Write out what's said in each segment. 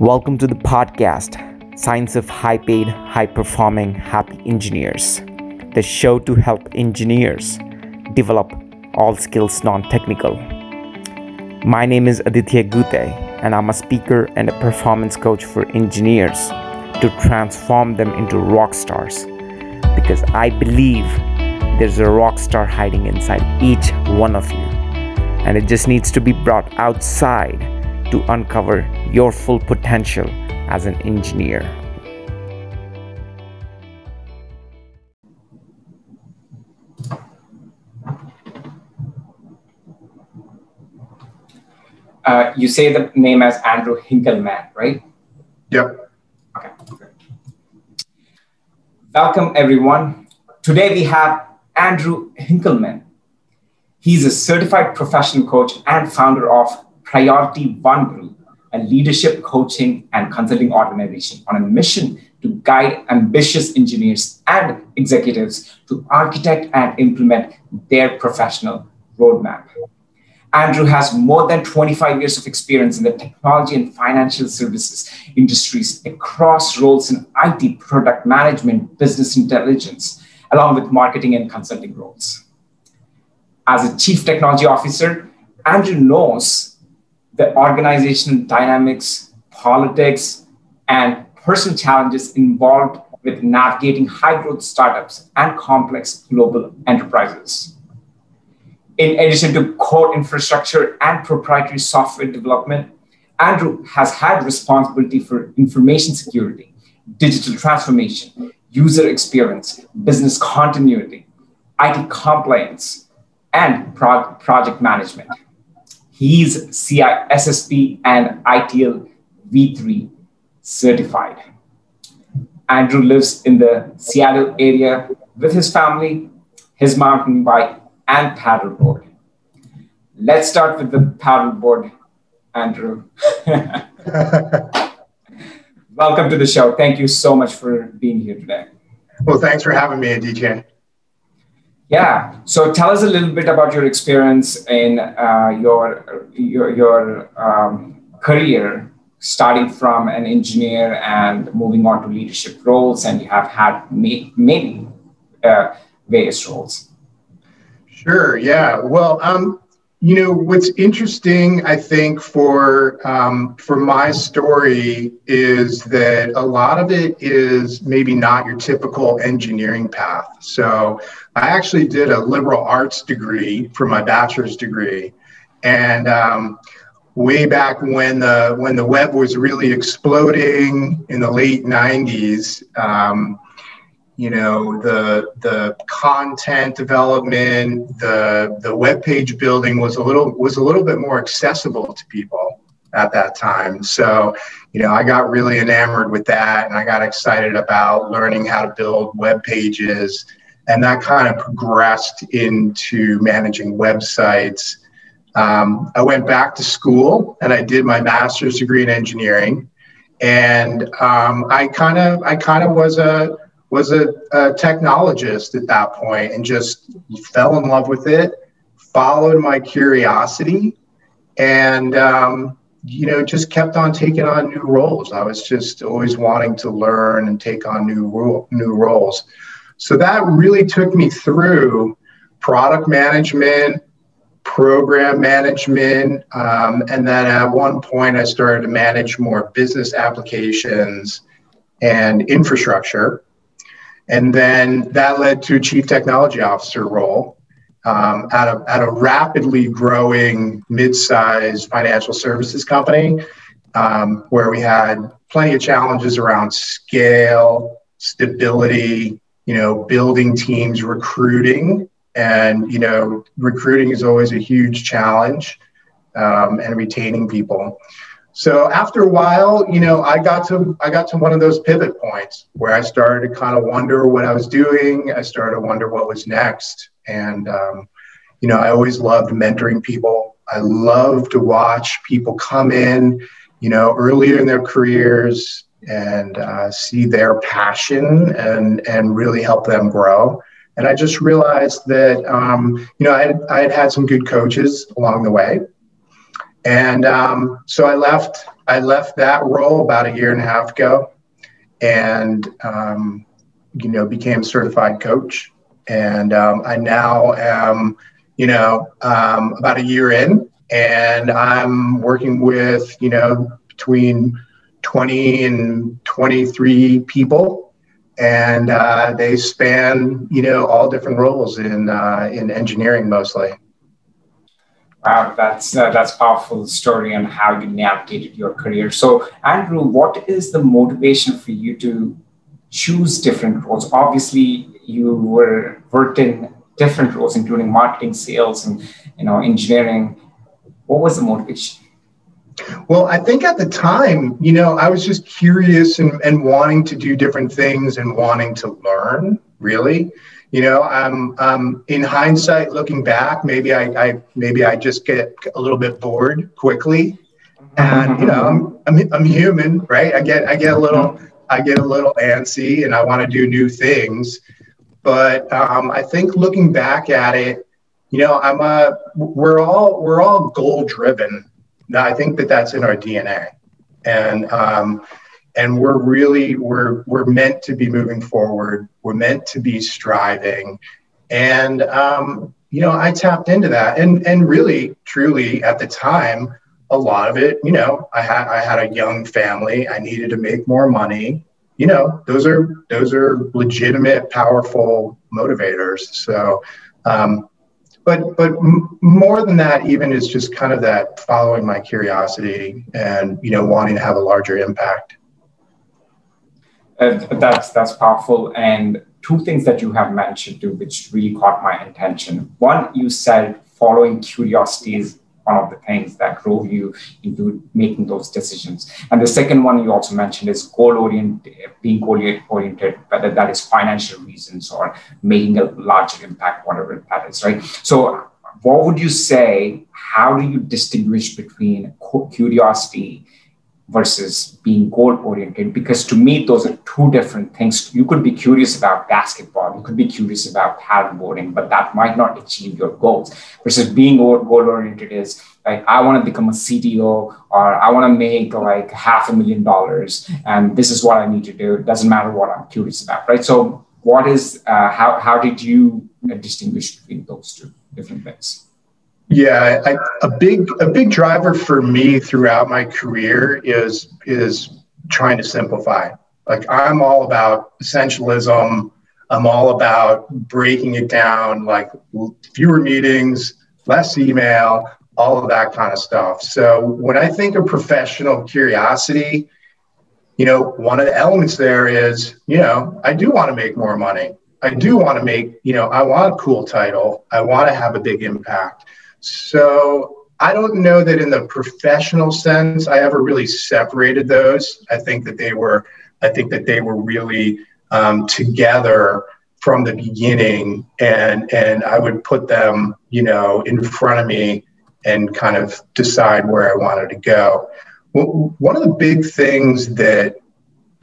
Welcome to the podcast, Science of High Paid, High Performing, Happy Engineers, the show to help engineers develop all skills non technical. My name is Aditya Gute, and I'm a speaker and a performance coach for engineers to transform them into rock stars because I believe there's a rock star hiding inside each one of you, and it just needs to be brought outside to uncover your full potential as an engineer. Uh, you say the name as Andrew Hinkelman, right? Yep. Okay. Welcome, everyone. Today we have Andrew Hinkelman. He's a certified professional coach and founder of Priority One Group, a leadership coaching and consulting organization on a mission to guide ambitious engineers and executives to architect and implement their professional roadmap. Andrew has more than 25 years of experience in the technology and financial services industries across roles in IT, product management, business intelligence, along with marketing and consulting roles. As a chief technology officer, Andrew knows the organizational dynamics, politics, and personal challenges involved with navigating high growth startups and complex global enterprises. In addition to core infrastructure and proprietary software development, Andrew has had responsibility for information security, digital transformation, user experience, business continuity, IT compliance, and pro- project management. He's CISSP and ITIL V3 certified. Andrew lives in the Seattle area with his family, his mountain bike, and paddleboard. Let's start with the paddleboard, Andrew. Welcome to the show. Thank you so much for being here today. Well, thanks for having me, DJ. Yeah. So tell us a little bit about your experience in uh, your your your um, career, starting from an engineer and moving on to leadership roles, and you have had may, maybe uh, various roles. Sure. Yeah. Well, um, you know what's interesting, I think, for um, for my story is that a lot of it is maybe not your typical engineering path. So I actually did a liberal arts degree for my bachelor's degree, and um, way back when the when the web was really exploding in the late '90s. Um, you know the the content development the the web page building was a little was a little bit more accessible to people at that time. So you know i got really enamored with that and i got excited about learning how to build web pages. And that kind of progressed into managing websites. Um, i went back to school and i did my master's degree in engineering. And um, i kind of i kind of was a was a, a technologist at that point and just fell in love with it, followed my curiosity, and um, you know just kept on taking on new roles. I was just always wanting to learn and take on new ro- new roles. So that really took me through product management, program management, um, and then at one point I started to manage more business applications and infrastructure. And then that led to chief technology officer role um, at, a, at a rapidly growing mid-sized financial services company um, where we had plenty of challenges around scale, stability, you know, building teams, recruiting. And, you know, recruiting is always a huge challenge um, and retaining people. So after a while, you know, I got to I got to one of those pivot points where I started to kind of wonder what I was doing. I started to wonder what was next, and um, you know, I always loved mentoring people. I love to watch people come in, you know, earlier in their careers and uh, see their passion and and really help them grow. And I just realized that um, you know I I had had some good coaches along the way And um, so I left. I left that role about a year and a half ago, and um, you know became certified coach. And um, I now am, you know, um, about a year in, and I'm working with you know between 20 and 23 people and uh, they span you know all different roles in uh, in engineering mostly Wow, that's uh, that's powerful story on how you navigated your career. So, Andrew, what is the motivation for you to choose different roles? Obviously, you were worked in different roles, including marketing, sales, and you know engineering. What was the motivation? Well, I think at the time, you know, I was just curious and, and wanting to do different things and wanting to learn, really. You know, I'm um, in hindsight, looking back, maybe I, I maybe I just get a little bit bored quickly, and you know, I'm, I'm, I'm human, right? I get I get a little I get a little antsy, and I want to do new things. But um, I think looking back at it, you know, I'm a we're all we're all goal driven. I think that that's in our DNA, and um, and we're really we're we're meant to be moving forward. We're meant to be striving. And um, you know i tapped into that. And and really truly at the time a lot of it you know i had i had a young family. I needed to make more money. You know those are those are legitimate powerful motivators. So um, but but m- more than that even is just kind of that following my curiosity and you know wanting to have a larger impact uh, that's that's powerful. And two things that you have mentioned too, which really caught my attention. One, you said following curiosity is one of the things that drove you into making those decisions. And the second one you also mentioned is goal oriented, being goal oriented, whether that is financial reasons or making a larger impact, whatever that is, right? So, what would you say? How do you distinguish between curiosity versus being goal oriented because to me those are two different things. You could be curious about basketball you could be curious about paddleboarding but that might not achieve your goals. Versus being goal oriented is like i want to become a cto or i want to make like half a million dollars and this is what i need to do. It doesn't matter what i'm curious about right? So what is uh, how, how did you distinguish between those two different things yeah, I, a big a big driver for me throughout my career is is trying to simplify. Like I'm all about essentialism. I'm all about breaking it down, like fewer meetings, less email, all of that kind of stuff. So when I think of professional curiosity, you know, one of the elements there is, you know, I do want to make more money. I do want to make, you know, I want a cool title. I want to have a big impact. So I don't know that in the professional sense I ever really separated those. I think that they were I think that they were really um, together from the beginning, and and I would put them you know in front of me and kind of decide where I wanted to go. Well, one of the big things that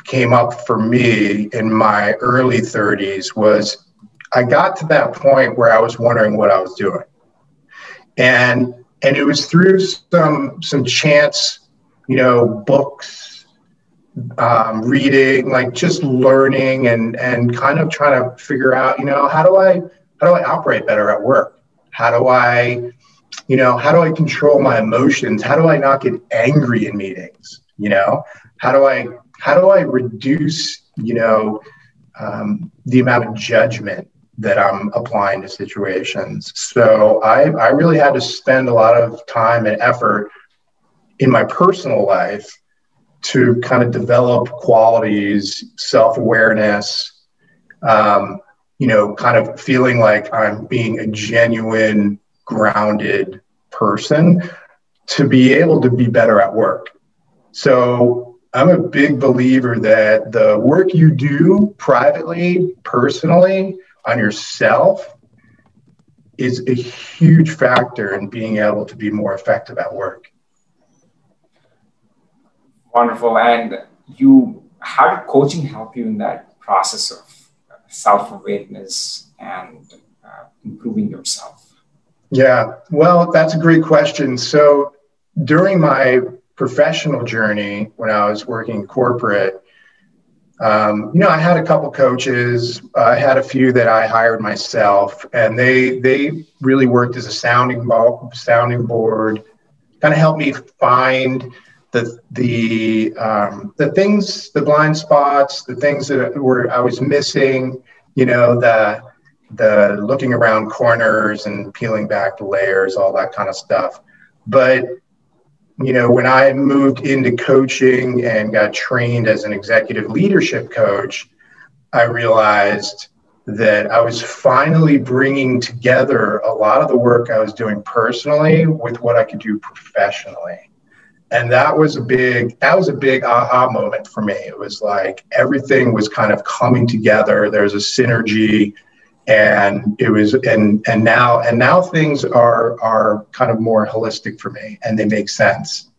came up for me in my early 30s was I got to that point where I was wondering what I was doing and and it was through some some chance, you know, books, um, reading, like just learning and and kind of trying to figure out, you know, how do I how do I operate better at work? How do I, you know, how do I control my emotions? How do I not get angry in meetings? You know, how do I how do I reduce, you know, um, the amount of judgment that I'm applying to situations. So I, I really had to spend a lot of time and effort in my personal life to kind of develop qualities, self awareness, um, you know, kind of feeling like I'm being a genuine, grounded person to be able to be better at work. So I'm a big believer that the work you do privately, personally, on yourself is a huge factor in being able to be more effective at work. Wonderful. And you, how did coaching help you in that process of self awareness and uh, improving yourself? Yeah, well, that's a great question. So, during my professional journey, when I was working corporate, um, you know, I had a couple coaches. I had a few that I hired myself, and they they really worked as a sounding ball, sounding board, kind of helped me find the the um, the things, the blind spots, the things that were I was missing. You know, the the looking around corners and peeling back the layers, all that kind of stuff. But you know, when I moved into coaching and got trained as an executive leadership coach, I realized that I was finally bringing together a lot of the work I was doing personally with what I could do professionally. And that was a big that was a big aha moment for me. It was like everything was kind of coming together. There's a synergy and it was and and now and now things are are kind of more holistic for me and they make sense.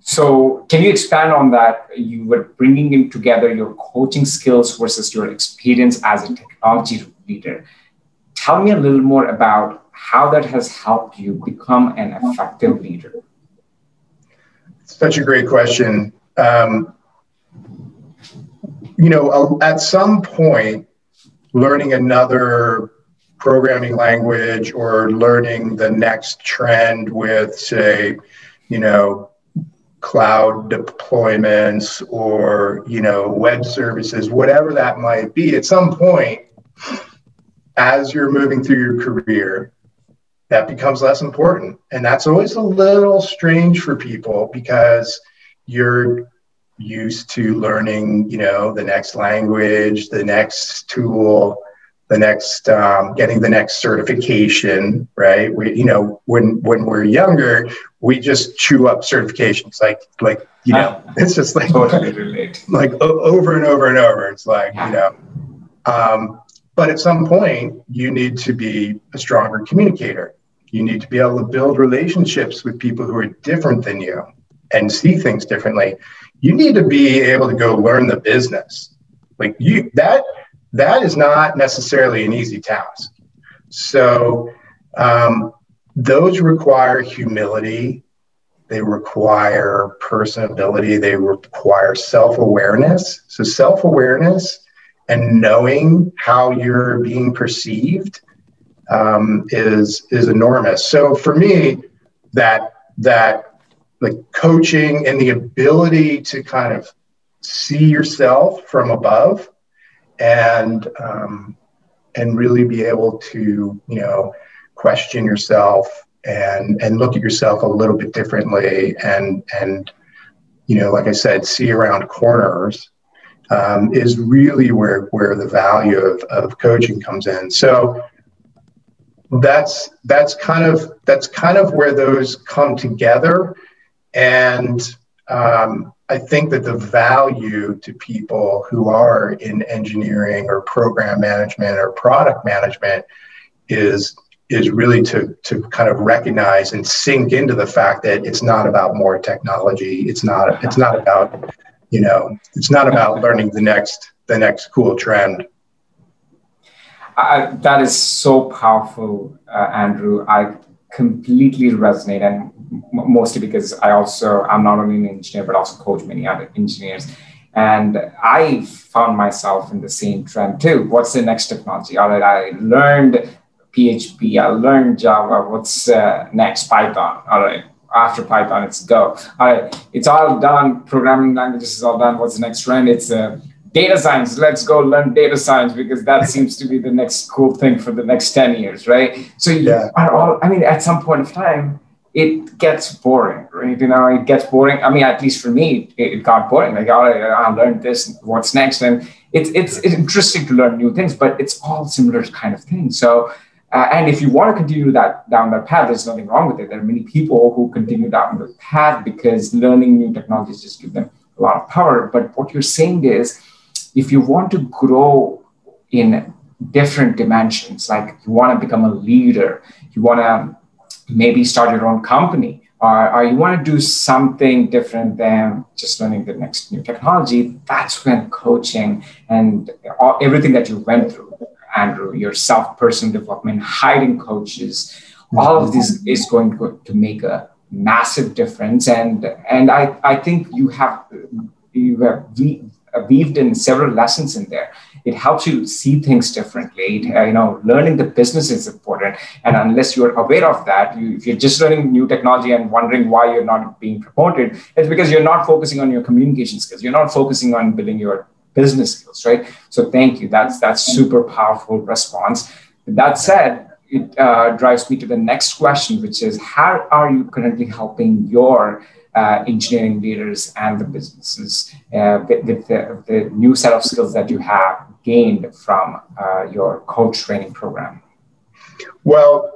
So can you expand on that? You were bringing in together your coaching skills versus your experience as a technology leader. Tell me a little more about how that has helped you become an effective leader. Such a great question. Um, you know at some point learning another programming language or learning the next trend with, say, you know, cloud deployments or, you know, web services, whatever that might be, at some point, as you're moving through your career, that becomes less important. And that's always a little strange for people because you're used to learning, you know, the next language, the next tool, the next um, getting the next certification, right? We, you know, when when we're younger, we just chew up certifications, like like you know, uh, it's just like totally like over and over and over. It's like you know, um, but at some point, you need to be a stronger communicator. You need to be able to build relationships with people who are different than you and see things differently you need to be able to go learn the business. Like you that that is not necessarily an easy task. So um, those require humility. They require personability. They require self awareness. So, self awareness and knowing how you're being perceived um, is is enormous. So, for me, that that like coaching and the ability to kind of see yourself from above and um, and really be able to you know question yourself and and look at yourself a little bit differently and and you know like i said see around corners um, is really where where the value of, of coaching comes in. So that's that's kind of that's kind of where those come together and um, I think that the value to people who are in engineering or program management or product management is is really to to kind of recognize and sink into the fact that it's not about more technology. It's not it's not about you know it's not about learning the next the next cool trend. Uh, that is so powerful, uh, Andrew. I completely resonate and mostly because I also I'm not only an engineer but also coach many other engineers. And I found myself in the same trend too. What's the next technology? All right, I learned PHP, I learned Java. What's uh, next? Python. All right, after Python, it's Go. All right, it's all done. Programming languages is all done. What's the next trend? It's uh, data science. Let's go learn data science because that seems to be the next cool thing for the next 10 years, right? So you yeah. are all, I mean, at some point of time, it gets boring, right? You know, it gets boring. I mean, at least for me, it, it got boring. Like, oh, I learned this. What's next? And it's, it's it's interesting to learn new things, but it's all similar kind of things. So, uh, and if you want to continue that down that path, there's nothing wrong with it. There are many people who continue down the path because learning new technologies just give them a lot of power. But what you're saying is, if you want to grow in different dimensions, like you want to become a leader, you want to maybe start your own company or, or you want to do something different than just learning the next new technology, that's when coaching and all, everything that you went through, Andrew, your self personal development, hiring coaches, all of this is going to make a massive difference. And and I, I think you have you have weaved in several lessons in there. It helps you see things differently. It, uh, you know, learning the business is important, and unless you're aware of that, you, if you're just learning new technology and wondering why you're not being promoted, it's because you're not focusing on your communication skills. You're not focusing on building your business skills, right? So thank you. That's that's super powerful response. That said, it uh, drives me to the next question, which is how are you currently helping your uh, engineering leaders and the businesses uh, with, with the, the, new set of skills that you have gained from uh, your coach training program? Well,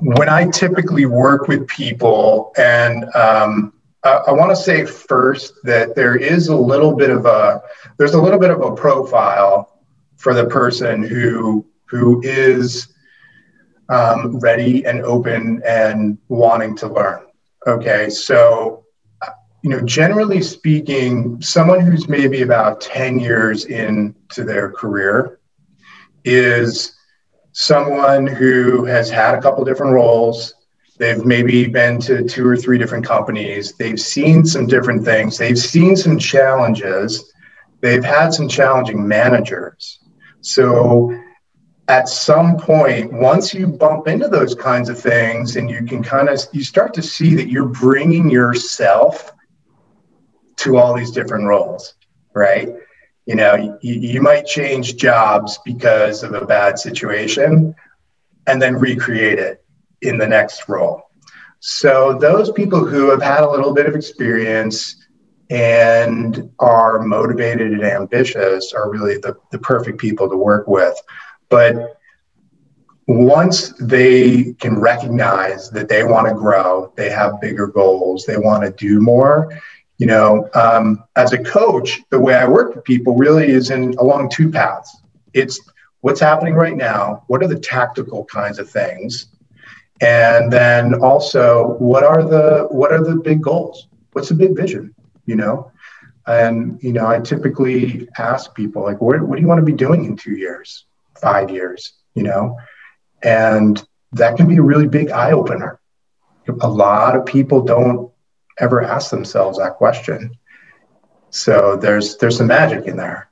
when I typically work with people, and um, I, I want to say first that there is a little bit of a there's a little bit of a profile for the person who who is um, ready and open and wanting to learn. Okay, so you know, generally speaking, someone who's maybe about 10 years into their career is someone who has had a couple different roles. They've maybe been to two or three different companies. They've seen some different things. They've seen some challenges. They've had some challenging managers. So at some point once you bump into those kinds of things and you can kind of you start to see that you're bringing yourself to all these different roles right? You know you, you might change jobs because of a bad situation and then recreate it in the next role. So those people who have had a little bit of experience and are motivated and ambitious are really the, the perfect people to work with but once they can recognize that they want to grow, they have bigger goals, they want to do more. You know, um, as a coach, the way I work with people really is in along two paths. It's what's happening right now. What are the tactical kinds of things? And then also, what are the what are the big goals? What's the big vision? You know, and you know, I typically ask people like, what, what do you want to be doing in two years? Five years, you know? And that can be a really big eye opener. A lot of people don't ever ask themselves that question. So there's there's some magic in there.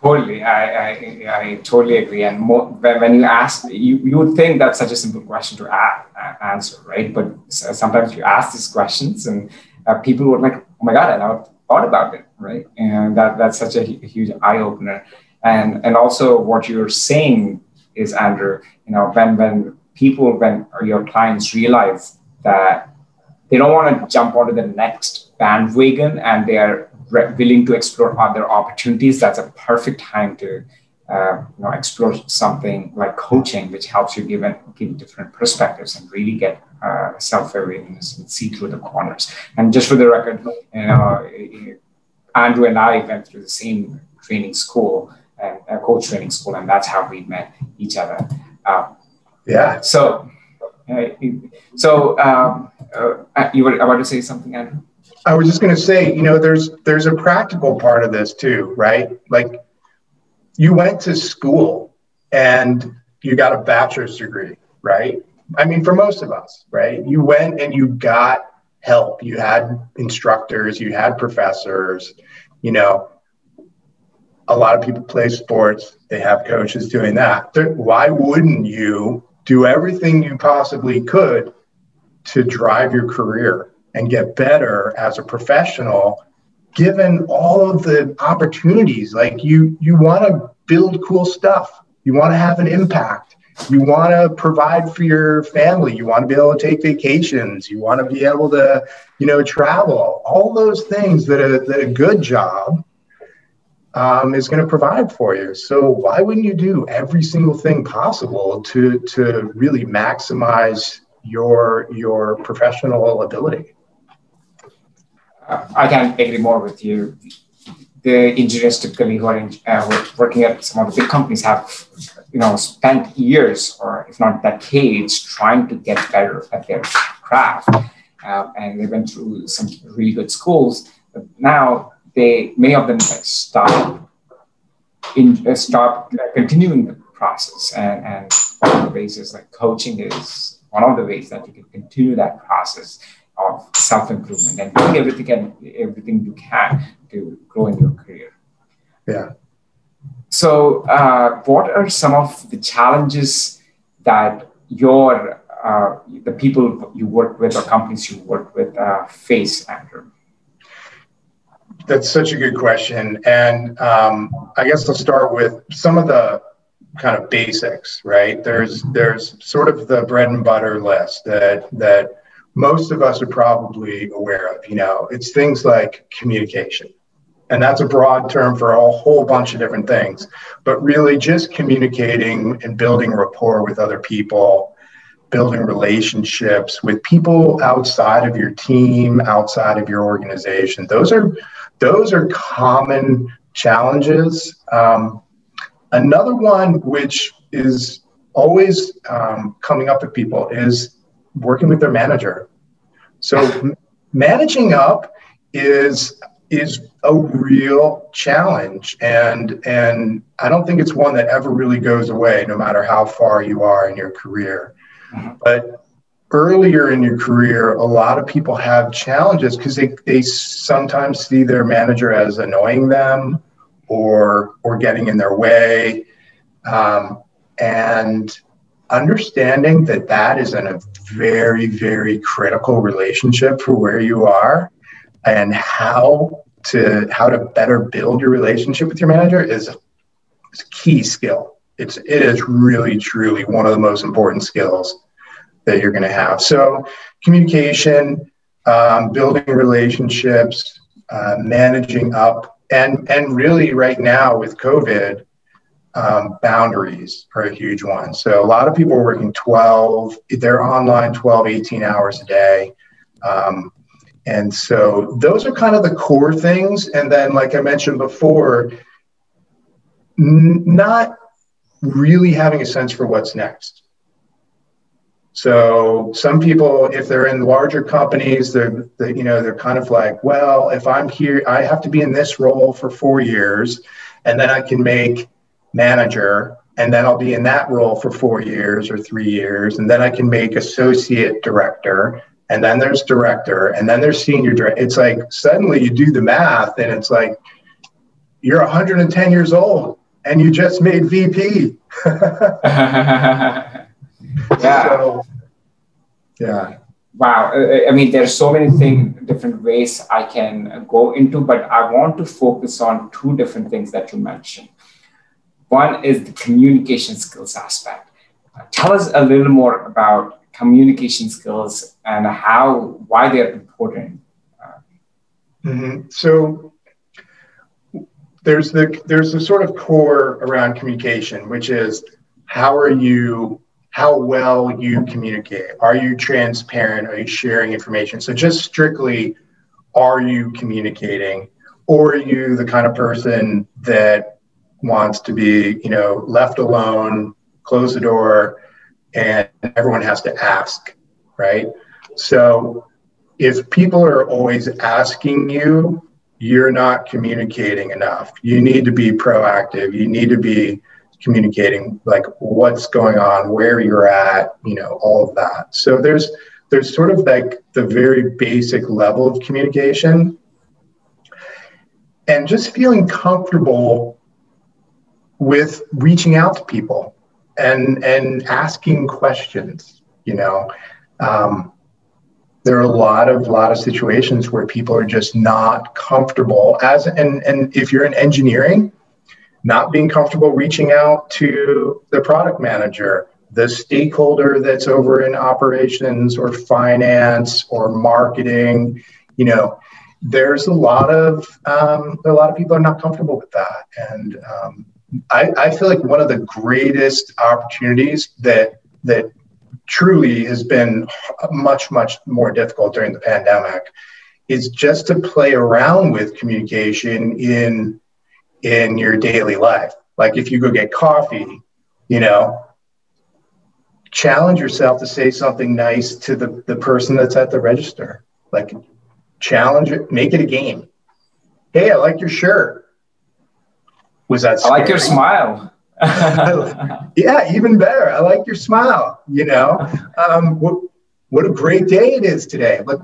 Totally, I, I, I totally agree. And more, when you ask, you, you would think that's such a simple question to a- answer, right? But sometimes you ask these questions, and uh, people would like, "Oh my god, I never thought about it," right? And that that's such a, a huge eye opener and and also what you're saying is andrew you know when when people when your clients realize that they don't want to jump onto the next bandwagon and they are re- willing to explore other opportunities that's a perfect time to uh, you know explore something like coaching which helps you give, give different perspectives and really get uh, self-awareness and see through the corners. And just for the record you know andrew and i went through the same training school and a coach training school, and that's how we met each other. Um, yeah. So, uh, so um, uh, you were about to say something, Andrew? I was just going to say, you know, there's there's a practical part of this too, right? Like, you went to school and you got a bachelor's degree, right? I mean, for most of us, right? You went and you got help. You had instructors, you had professors, you know, a lot of people play sports, they have coaches doing that. Why wouldn't you do everything you possibly could to drive your career and get better as a professional given all of the opportunities? Like you you want to build cool stuff. You want to have an impact. You want to provide for your family. You want to be able to take vacations. You want to be able to you know travel. All those things that a, that a good job um, is going to provide for you. So why wouldn't you do every single thing possible to to really maximize your your professional ability? I can agree more with you. The engineers typically who are in, uh, working at some of the big companies have, you know, spent years or if not decades trying to get better at their craft, uh, and they went through some really good schools. But now they many of them like stop in uh, stop uh, continuing the process and and on the basis like coaching is one of the ways that you can continue that process of self-improvement and doing everything and everything you can to grow in your career. Yeah. So, uh, what are some of the challenges that your uh, the people you work with or companies you work with uh, face, Andrew? That's such a good question, and um, I guess I'll start with some of the kind of basics. Right? There's there's sort of the bread and butter list that that most of us are probably aware of. You know, it's things like communication and that's a broad term for a whole bunch of different things but really just communicating and building rapport with other people building relationships with people outside of your team outside of your organization those are those are common challenges. Um, another one which is always um, coming up with people is working with their manager. So managing up is is a real challenge and and i don't think it's one that ever really goes away no matter how far you are in your career. Mm-hmm. but earlier in your career a lot of people have challenges because they, they sometimes see their manager as annoying them or or getting in their way um, and understanding that that is in a very very critical relationship for where you are and how to how to better build your relationship with your manager is, is a key skill. It's it is really truly one of the most important skills that you're going to have. So communication, um, building relationships, uh, managing up, and and really right now with COVID, um, boundaries are a huge one. So a lot of people are working 12, they're online 12, 18 hours a day. Um, and so those are kind of the core things. And then, like I mentioned before, n- not really having a sense for what's next. So some people, if they're in larger companies, they're, they, you know, they're kind of like, well, if I'm here, I have to be in this role for four years, and then I can make manager, and then I'll be in that role for four years or three years, and then I can make associate director, and then there's director, and then there's senior director. It's like suddenly you do the math, and it's like you're 110 years old and you just made VP. yeah. So, yeah. Wow. I mean, there's so many things, different ways I can go into, but I want to focus on two different things that you mentioned. One is the communication skills aspect. Tell us a little more about communication skills and how why they're important mm-hmm. so there's the there's the sort of core around communication which is how are you how well you communicate are you transparent are you sharing information so just strictly are you communicating or are you the kind of person that wants to be you know left alone close the door and everyone has to ask, right? So if people are always asking you, you're not communicating enough. You need to be proactive. You need to be communicating like what's going on, where you're at, you know, all of that. So there's there's sort of like the very basic level of communication and just feeling comfortable with reaching out to people and and asking questions. You know, um, there are a lot of lot of situations where people are just not comfortable as and and if you're in engineering, not being comfortable reaching out to the product manager, the stakeholder that's over in operations or finance or marketing. You know, there's a lot of um, a lot of people are not comfortable with that, and um, I, I feel like one of the greatest opportunities that that truly has been much much more difficult during the pandemic is just to play around with communication in in your daily life like if you go get coffee you know challenge yourself to say something nice to the, the person that's at the register like challenge it make it a game hey i like your shirt was that scary? I like your smile. yeah, even better. I like your smile. You know, um, what what a great day it is today. Like,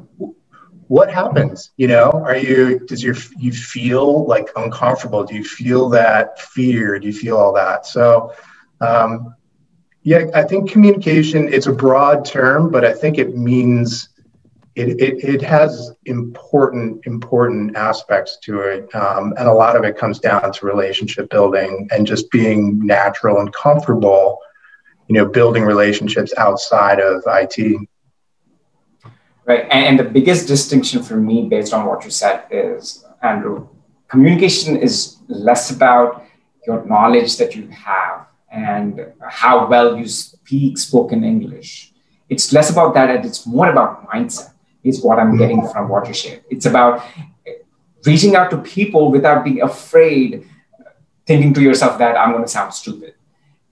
what happens? You know, are you does your you feel like uncomfortable? Do you feel that fear? Do you feel all that? So, um, yeah, I think communication. It's a broad term, but I think it means it, it, it has important important aspects to it um, and a lot of it comes down to relationship building and just being natural and comfortable you know building relationships outside of it right and, and the biggest distinction for me based on what you said is andrew communication is less about your knowledge that you have and how well you speak spoken english it's less about that and it's more about mindset is what I'm getting mm-hmm. from Watershed. It's about reaching out to people without being afraid, thinking to yourself that I'm going to sound stupid.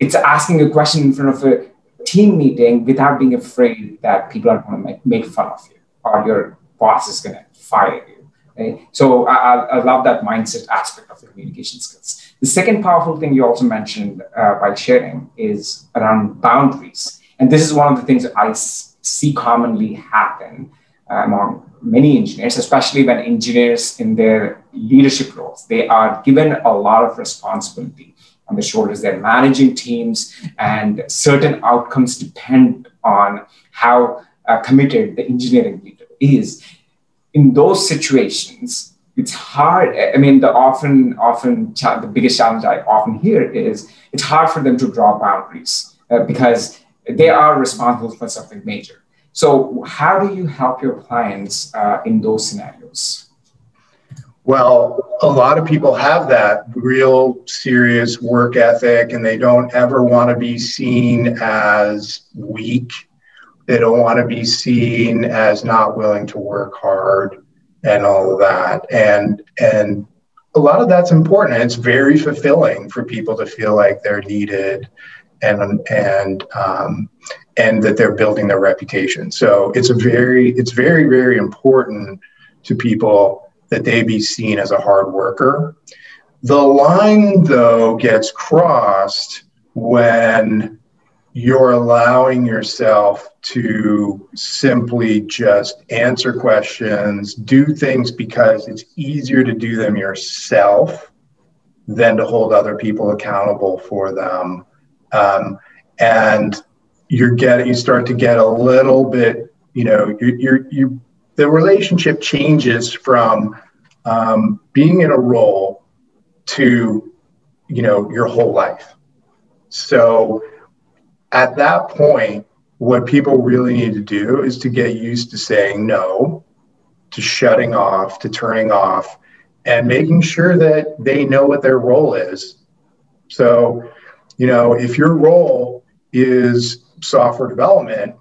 It's asking a question in front of a team meeting without being afraid that people are going to make, make fun of you or your boss is going to fire you. So I, I, love that mindset aspect of the communication skills. The second powerful thing you also mentioned uh, sharing is around boundaries. And this is one of the things I see commonly happen among many engineers, especially when engineers in their leadership roles, they are given a lot of responsibility on the shoulders. They're managing teams, and certain outcomes depend on how uh, committed the engineering leader is. In those situations, it's hard. I mean, the often, often the biggest challenge I often hear is it's hard for them to draw boundaries uh, because they are responsible for something major so, how do you help your clients uh, in those scenarios? Well, a lot of people have that real serious work ethic and they don't ever want to be seen as weak. They don't want to be seen as not willing to work hard and all of that. And and a lot of that's important. It's very fulfilling for people to feel like they're needed and and um, and that they're building their reputation. So it's a very it's very very important to people that they be seen as a hard worker. The line though gets crossed when you're allowing yourself to simply just answer questions, do things because it's easier to do them yourself than to hold other people accountable for them um, and you're getting you start to get a little bit you know you you you the relationship changes from um, being in a role to you know your whole life. So at that point what people really need to do is to get used to saying no to shutting off to turning off and making sure that they know what their role is. So you know, if your role is software development,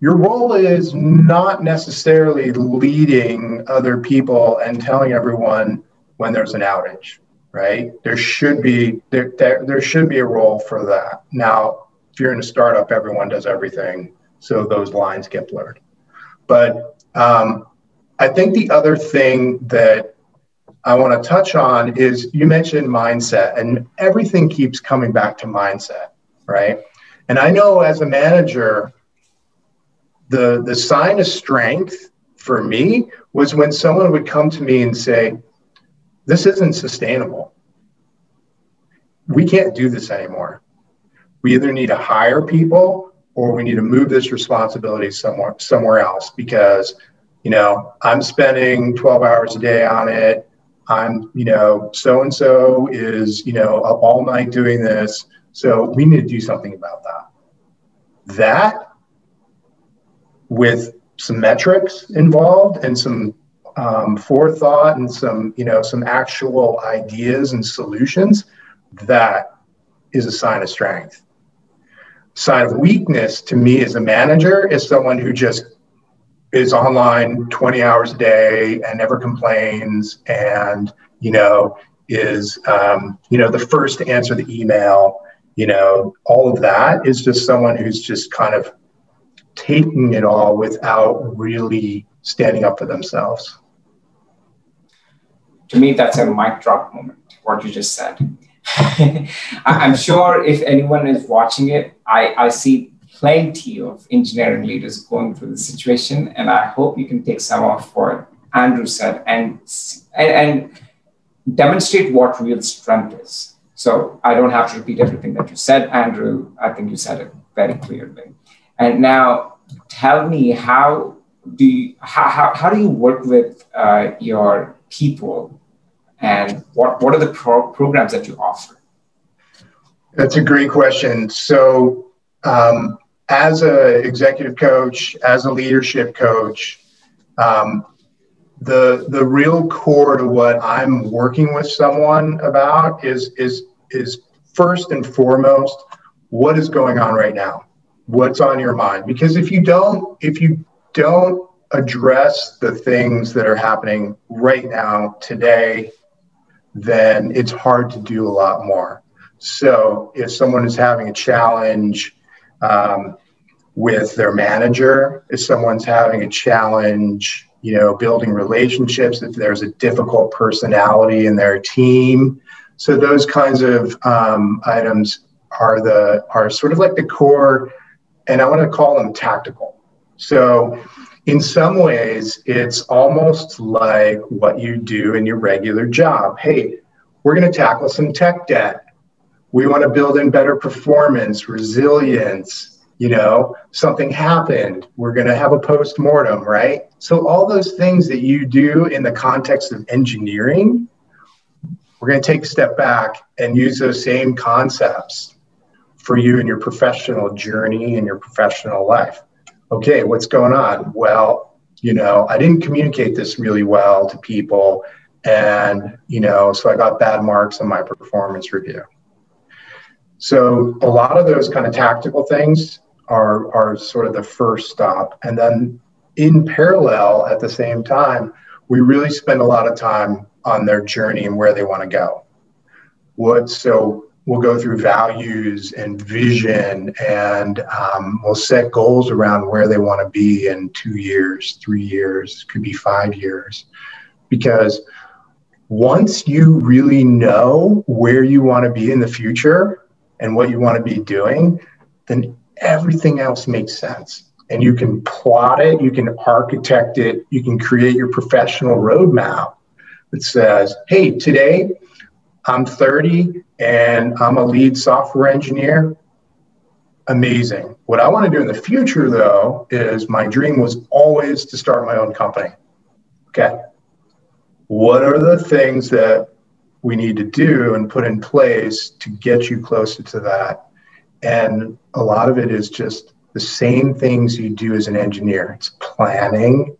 your role is not necessarily leading other people and telling everyone when there's an outage, right? There should be there, there, there should be a role for that. Now, if you're in a startup, everyone does everything, so those lines get blurred. But um, I think the other thing that I want to touch on is you mentioned mindset, and everything keeps coming back to mindset, right? And I know as a manager, the the sign of strength for me was when someone would come to me and say, "This isn't sustainable. We can't do this anymore. We either need to hire people or we need to move this responsibility somewhere somewhere else because." You know, I'm spending 12 hours a day on it I'm, you know, so and so is, you know, up all night doing this. So we need to do something about that. That, with some metrics involved and some um, forethought and some, you know, some actual ideas and solutions, that is a sign of strength. Sign of weakness to me as a manager is someone who just is online 20 hours a day and never complains and you know is um, you know the first to answer the email you know all of that is just someone who's just kind of taking it all without really standing up for themselves to me that's a mic drop moment what you just said I'm sure if anyone is watching it, I, I see plenty of engineering leaders going through the situation, and I hope you can take some of what Andrew said and, and, and demonstrate what real strength is. So I don't have to repeat everything that you said, Andrew. I think you said it very clearly. And now tell me how do you, how, how, how do you work with uh, your people and what, what are the pro- programs that you offer? That's a great question. So, um, as an executive coach, as a leadership coach, um, the the real core to what I'm working with someone about is is is first and foremost what is going on right now, what's on your mind. Because if you don't if you don't address the things that are happening right now today, then it's hard to do a lot more. So if someone is having a challenge um, with their manager, if someone's having a challenge, you know, building relationships, if there's a difficult personality in their team, so those kinds of um, items are the are sort of like the core, and I want to call them tactical. So in some ways, it's almost like what you do in your regular job. Hey, we're going to tackle some tech debt. We want to build in better performance, resilience. You know, something happened. We're going to have a post mortem, right? So, all those things that you do in the context of engineering, we're going to take a step back and use those same concepts for you in your professional journey and your professional life okay, what's going on? Well, you know, I didn't communicate this really well to people. And, you know, so I got bad marks on my performance review. So a lot of those kind of tactical things are, are sort of the first stop. And then in parallel at the same time, we really spend a lot of time on their journey and where they want to go. What so we'll go through values and vision and um, we'll set goals around where they want to be in two years three years could be five years. Because once you really know where you want to be in the future and what you want to be doing then everything else makes sense. And you can plot it you can architect it you can create your professional roadmap that says hey today I'm 30 and I'm a lead software engineer. Amazing. What I want to do in the future, though, is my dream was always to start my own company. Okay. What are the things that we need to do and put in place to get you closer to that? And a lot of it is just the same things you do as an engineer it's planning,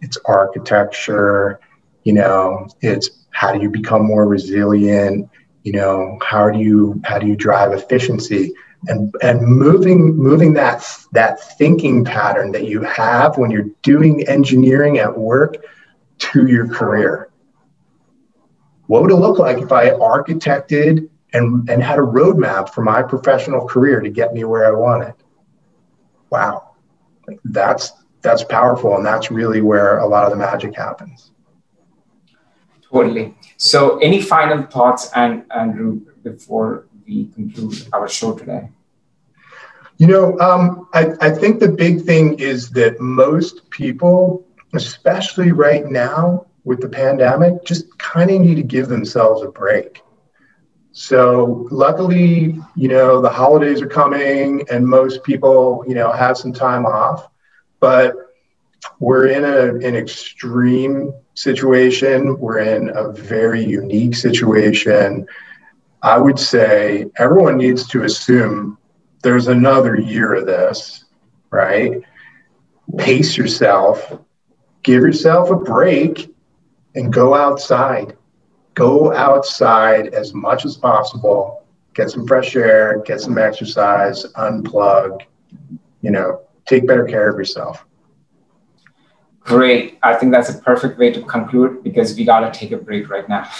it's architecture, you know, it's how do you become more resilient? You know how do you how do you drive efficiency? And and moving moving that that thinking pattern that you have when you're doing engineering at work to your career. What would it look like if i architected and and had a roadmap for my professional career to get me where i wanted wow. That's that's powerful and that's really where a lot of the magic happens Totally. So, any final thoughts, and Andrew, before we conclude our show today? You know, um, I, I think the big thing is that most people, especially right now with the pandemic, just kind of need to give themselves a break. So, luckily, you know, the holidays are coming and most people, you know, have some time off, but we're in a, an extreme situation. We're in a very unique situation. I would say everyone needs to assume there's another year of this, right? Pace yourself, give yourself a break, and go outside. Go outside as much as possible. Get some fresh air, get some exercise, unplug, you know, take better care of yourself. Great. I think that's a perfect way to conclude because we got to take a break right now.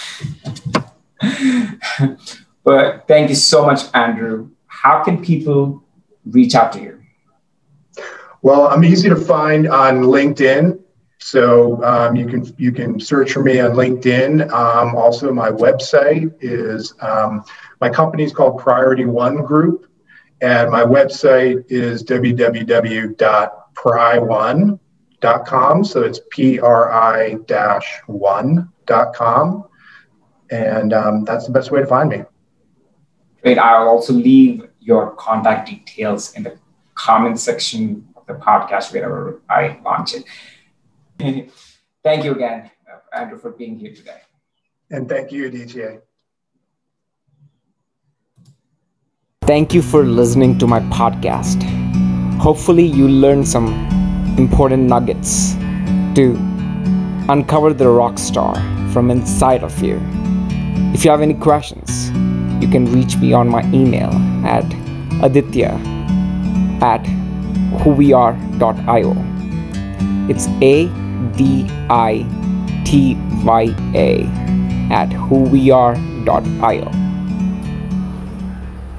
but thank you so much, Andrew. How can people reach out to you? Well, I'm easy to find on LinkedIn. So um, you can you can search for me on LinkedIn. Um, also, my website is um, my company is called Priority One Group, and my website is www.pri1.com. So it's P R I one.com, and um, that's the best way to find me. Great. I'll also leave your contact details in the comment section of the podcast wherever I launch it. thank you again, Andrew, for being here today. And thank you, DTA. Thank you for listening to my podcast. Hopefully, you learned some important nuggets to uncover the rock star from inside of you. If you have any questions, you can reach me on my email at aditya at whoweare.io. It's A D I T Y A at whoweare.io.